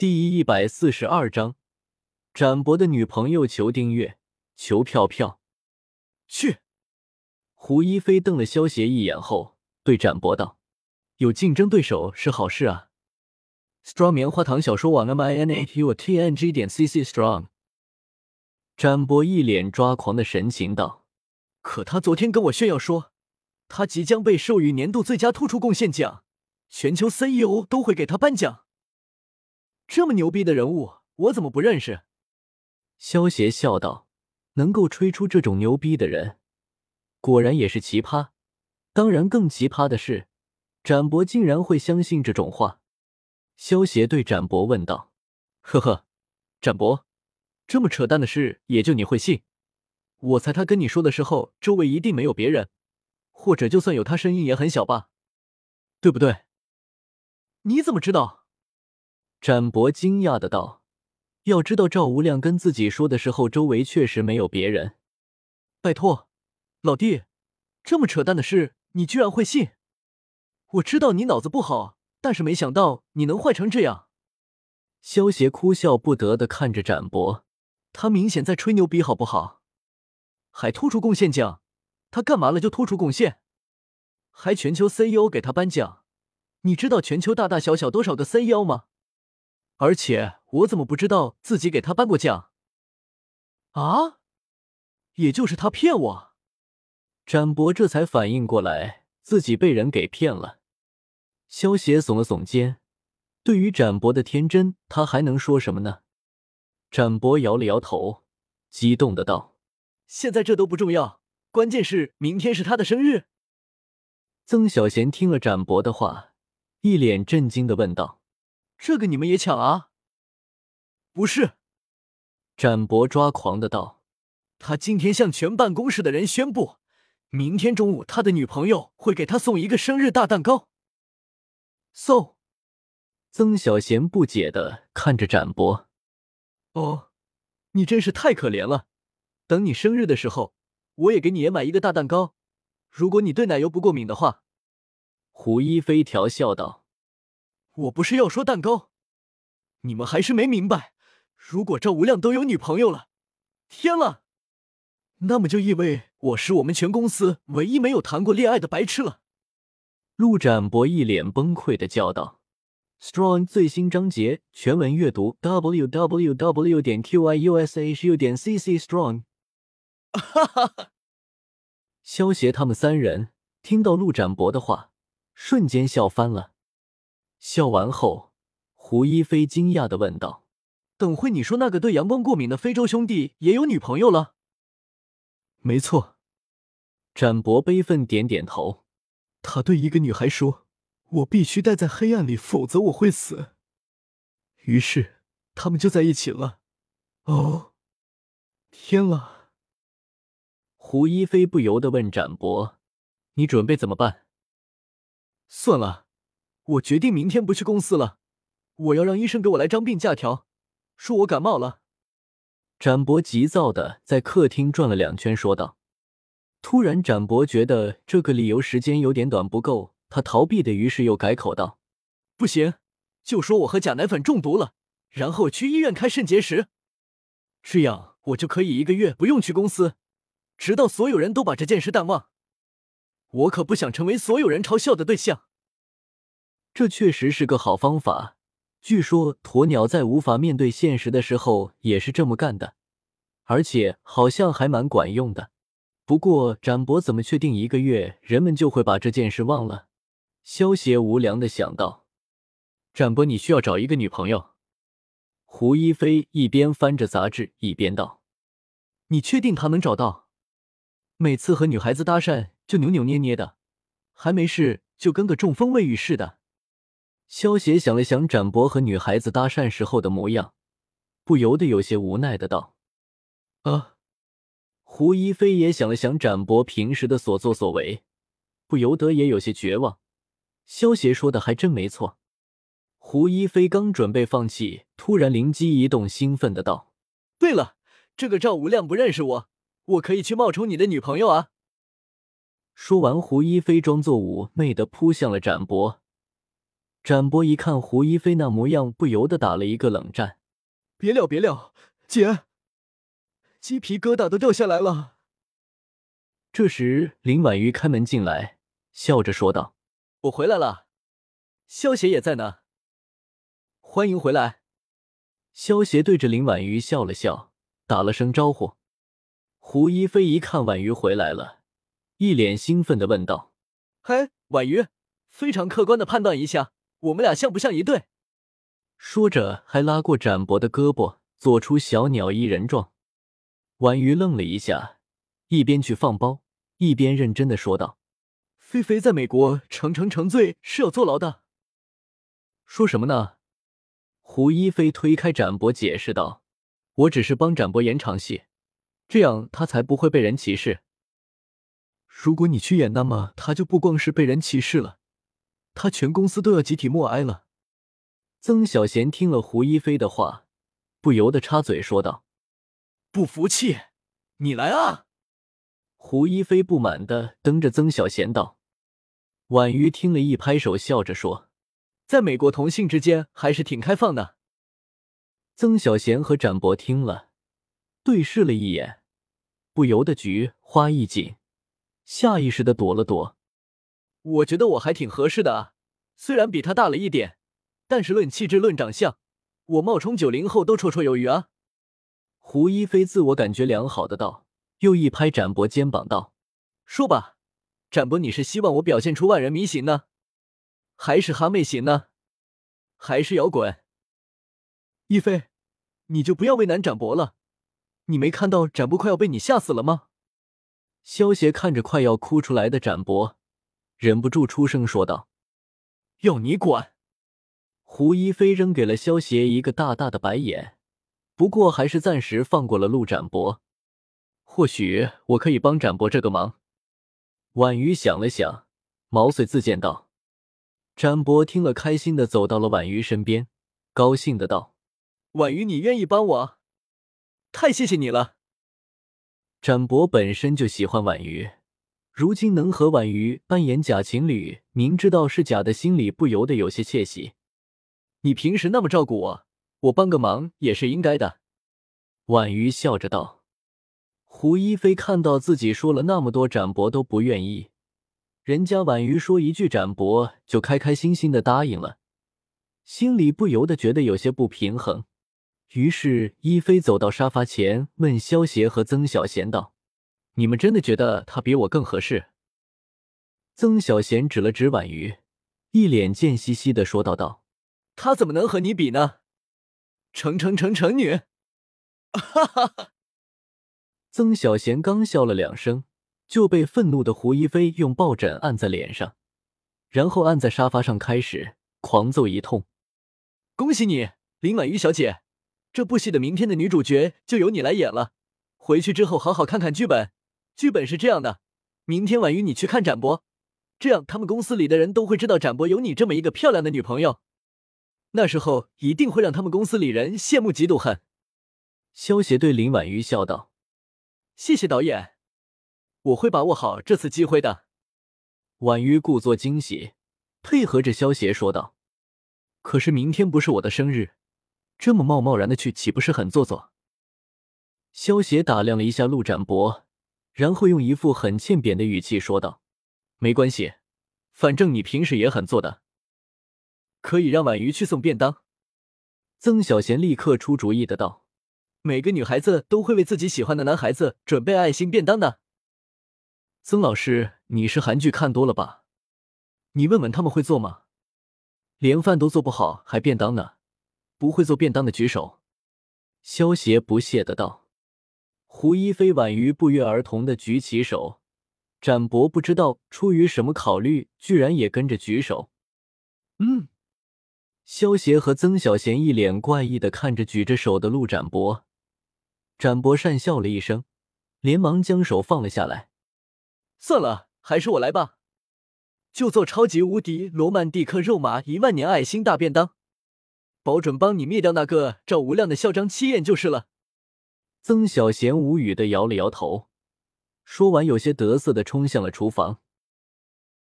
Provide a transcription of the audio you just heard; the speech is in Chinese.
第一百四十二章，展博的女朋友求订阅，求票票。去！胡一菲瞪了萧协一眼后，对展博道：“有竞争对手是好事啊。” Strong 棉花糖小说网 M I N A U T N G 点 C C Strong。展博一脸抓狂的神情道：“可他昨天跟我炫耀说，他即将被授予年度最佳突出贡献奖，全球 CEO 都会给他颁奖。这么牛逼的人物，我怎么不认识？”萧协笑道：“能够吹出这种牛逼的人，果然也是奇葩。当然，更奇葩的是，展博竟然会相信这种话。”萧协对展博问道：“呵呵，展博，这么扯淡的事也就你会信？我猜他跟你说的时候，周围一定没有别人，或者就算有，他声音也很小吧？对不对？你怎么知道？”展博惊讶的道：“要知道，赵无量跟自己说的时候，周围确实没有别人。拜托，老弟，这么扯淡的事，你居然会信？我知道你脑子不好。”但是没想到你能坏成这样，萧邪哭笑不得的看着展博，他明显在吹牛逼，好不好？还突出贡献奖，他干嘛了就突出贡献？还全球 CEO 给他颁奖，你知道全球大大小小多少个 CEO 吗？而且我怎么不知道自己给他颁过奖？啊？也就是他骗我？展博这才反应过来，自己被人给骗了。萧协耸了耸肩，对于展博的天真，他还能说什么呢？展博摇了摇头，激动的道：“现在这都不重要，关键是明天是他的生日。”曾小贤听了展博的话，一脸震惊的问道：“这个你们也抢啊？”“不是。”展博抓狂的道：“他今天向全办公室的人宣布，明天中午他的女朋友会给他送一个生日大蛋糕。”送曾小贤不解的看着展博。哦，你真是太可怜了。等你生日的时候，我也给你也买一个大蛋糕。如果你对奶油不过敏的话，胡一菲调笑道：“我不是要说蛋糕，你们还是没明白。如果赵无量都有女朋友了，天了，那么就意味我是我们全公司唯一没有谈过恋爱的白痴了。”陆展博一脸崩溃的叫道：“Strong 最新章节全文阅读：w w w. 点 q i u s h u 点 c c strong。”哈哈哈！萧协他们三人听到陆展博的话，瞬间笑翻了。笑完后，胡一菲惊讶的问道：“等会你说那个对阳光过敏的非洲兄弟也有女朋友了？”“没错。”展博悲愤点点头。他对一个女孩说：“我必须待在黑暗里，否则我会死。”于是他们就在一起了。哦，天啊！胡一菲不由得问展博：“你准备怎么办？”算了，我决定明天不去公司了。我要让医生给我来张病假条，说我感冒了。展博急躁的在客厅转了两圈，说道。突然，展博觉得这个理由时间有点短，不够。他逃避的，于是又改口道：“不行，就说我喝假奶粉中毒了，然后去医院开肾结石，这样我就可以一个月不用去公司，直到所有人都把这件事淡忘。我可不想成为所有人嘲笑的对象。”这确实是个好方法。据说鸵鸟在无法面对现实的时候也是这么干的，而且好像还蛮管用的。不过，展博怎么确定一个月人们就会把这件事忘了？萧协无良的想到。展博，你需要找一个女朋友。胡一菲一边翻着杂志一边道：“你确定他能找到？每次和女孩子搭讪就扭扭捏捏的，还没事就跟个中风未愈似的。”萧协想了想展博和女孩子搭讪时候的模样，不由得有些无奈的道：“啊。”胡一菲也想了想展博平时的所作所为，不由得也有些绝望。萧协说的还真没错。胡一菲刚准备放弃，突然灵机一动，兴奋的道：“对了，这个赵无量不认识我，我可以去冒充你的女朋友啊！”说完，胡一菲装作妩媚的扑向了展博。展博一看胡一菲那模样，不由得打了一个冷战。别了，别了，姐，鸡皮疙瘩都掉下来了。这时，林婉瑜开门进来，笑着说道：“我回来了，萧邪也在呢，欢迎回来。”萧邪对着林婉瑜笑了笑，打了声招呼。胡一菲一看婉瑜回来了，一脸兴奋的问道：“嘿，婉瑜，非常客观的判断一下，我们俩像不像一对？”说着，还拉过展博的胳膊，做出小鸟依人状。婉瑜愣了一下，一边去放包，一边认真的说道：“菲菲在美国成成成罪是要坐牢的。”说什么呢？胡一菲推开展博，解释道：“我只是帮展博演场戏，这样他才不会被人歧视。如果你去演，那么他就不光是被人歧视了，他全公司都要集体默哀了。”曾小贤听了胡一菲的话，不由得插嘴说道：“不服气，你来啊！”胡一菲不满的瞪着曾小贤道。婉瑜听了一拍手，笑着说。在美国，同性之间还是挺开放的。曾小贤和展博听了，对视了一眼，不由得菊花一紧，下意识的躲了躲。我觉得我还挺合适的啊，虽然比他大了一点，但是论气质、论长相，我冒充九零后都绰绰有余啊。胡一菲自我感觉良好的道，又一拍展博肩膀道：“说吧，展博，你是希望我表现出万人迷型呢？”还是哈妹型呢？还是摇滚？一菲，你就不要为难展博了。你没看到展博快要被你吓死了吗？萧邪看着快要哭出来的展博，忍不住出声说道：“要你管！”胡一菲扔给了萧邪一个大大的白眼，不过还是暂时放过了陆展博。或许我可以帮展博这个忙。婉瑜想了想，毛遂自荐道。展博听了，开心的走到了婉瑜身边，高兴的道：“婉瑜，你愿意帮我？太谢谢你了。”展博本身就喜欢婉瑜，如今能和婉瑜扮演假情侣，明知道是假的，心里不由得有些窃喜。你平时那么照顾我，我帮个忙也是应该的。”婉瑜笑着道。胡一菲看到自己说了那么多，展博都不愿意。人家婉瑜说一句，展博就开开心心的答应了，心里不由得觉得有些不平衡。于是一菲走到沙发前，问萧协和曾小贤道：“你们真的觉得他比我更合适？”曾小贤指了指婉瑜，一脸贱兮兮的说道：“道他怎么能和你比呢？成成成成女！” 哈哈哈。曾小贤刚笑了两声。就被愤怒的胡一菲用抱枕按在脸上，然后按在沙发上，开始狂揍一通。恭喜你，林婉瑜小姐，这部戏的明天的女主角就由你来演了。回去之后好好看看剧本，剧本是这样的：明天婉瑜你去看展博，这样他们公司里的人都会知道展博有你这么一个漂亮的女朋友。那时候一定会让他们公司里人羡慕嫉妒恨。萧协对林婉瑜笑道：“谢谢导演。”我会把握好这次机会的。婉瑜故作惊喜，配合着萧协说道：“可是明天不是我的生日，这么贸贸然的去，岂不是很做作？”萧协打量了一下陆展博，然后用一副很欠扁的语气说道：“没关系，反正你平时也很做的，可以让婉瑜去送便当。”曾小贤立刻出主意的道：“每个女孩子都会为自己喜欢的男孩子准备爱心便当的。”曾老师，你是韩剧看多了吧？你问问他们会做吗？连饭都做不好，还便当呢？不会做便当的举手。萧协不屑的道。胡一菲、婉瑜不约而同的举起手。展博不知道出于什么考虑，居然也跟着举手。嗯。萧协和曾小贤一脸怪异的看着举着手的陆展博。展博讪笑了一声，连忙将手放了下来。算了，还是我来吧，就做超级无敌罗曼蒂克肉麻一万年爱心大便当，保准帮你灭掉那个赵无量的嚣张气焰就是了。曾小贤无语的摇了摇头，说完，有些得瑟的冲向了厨房。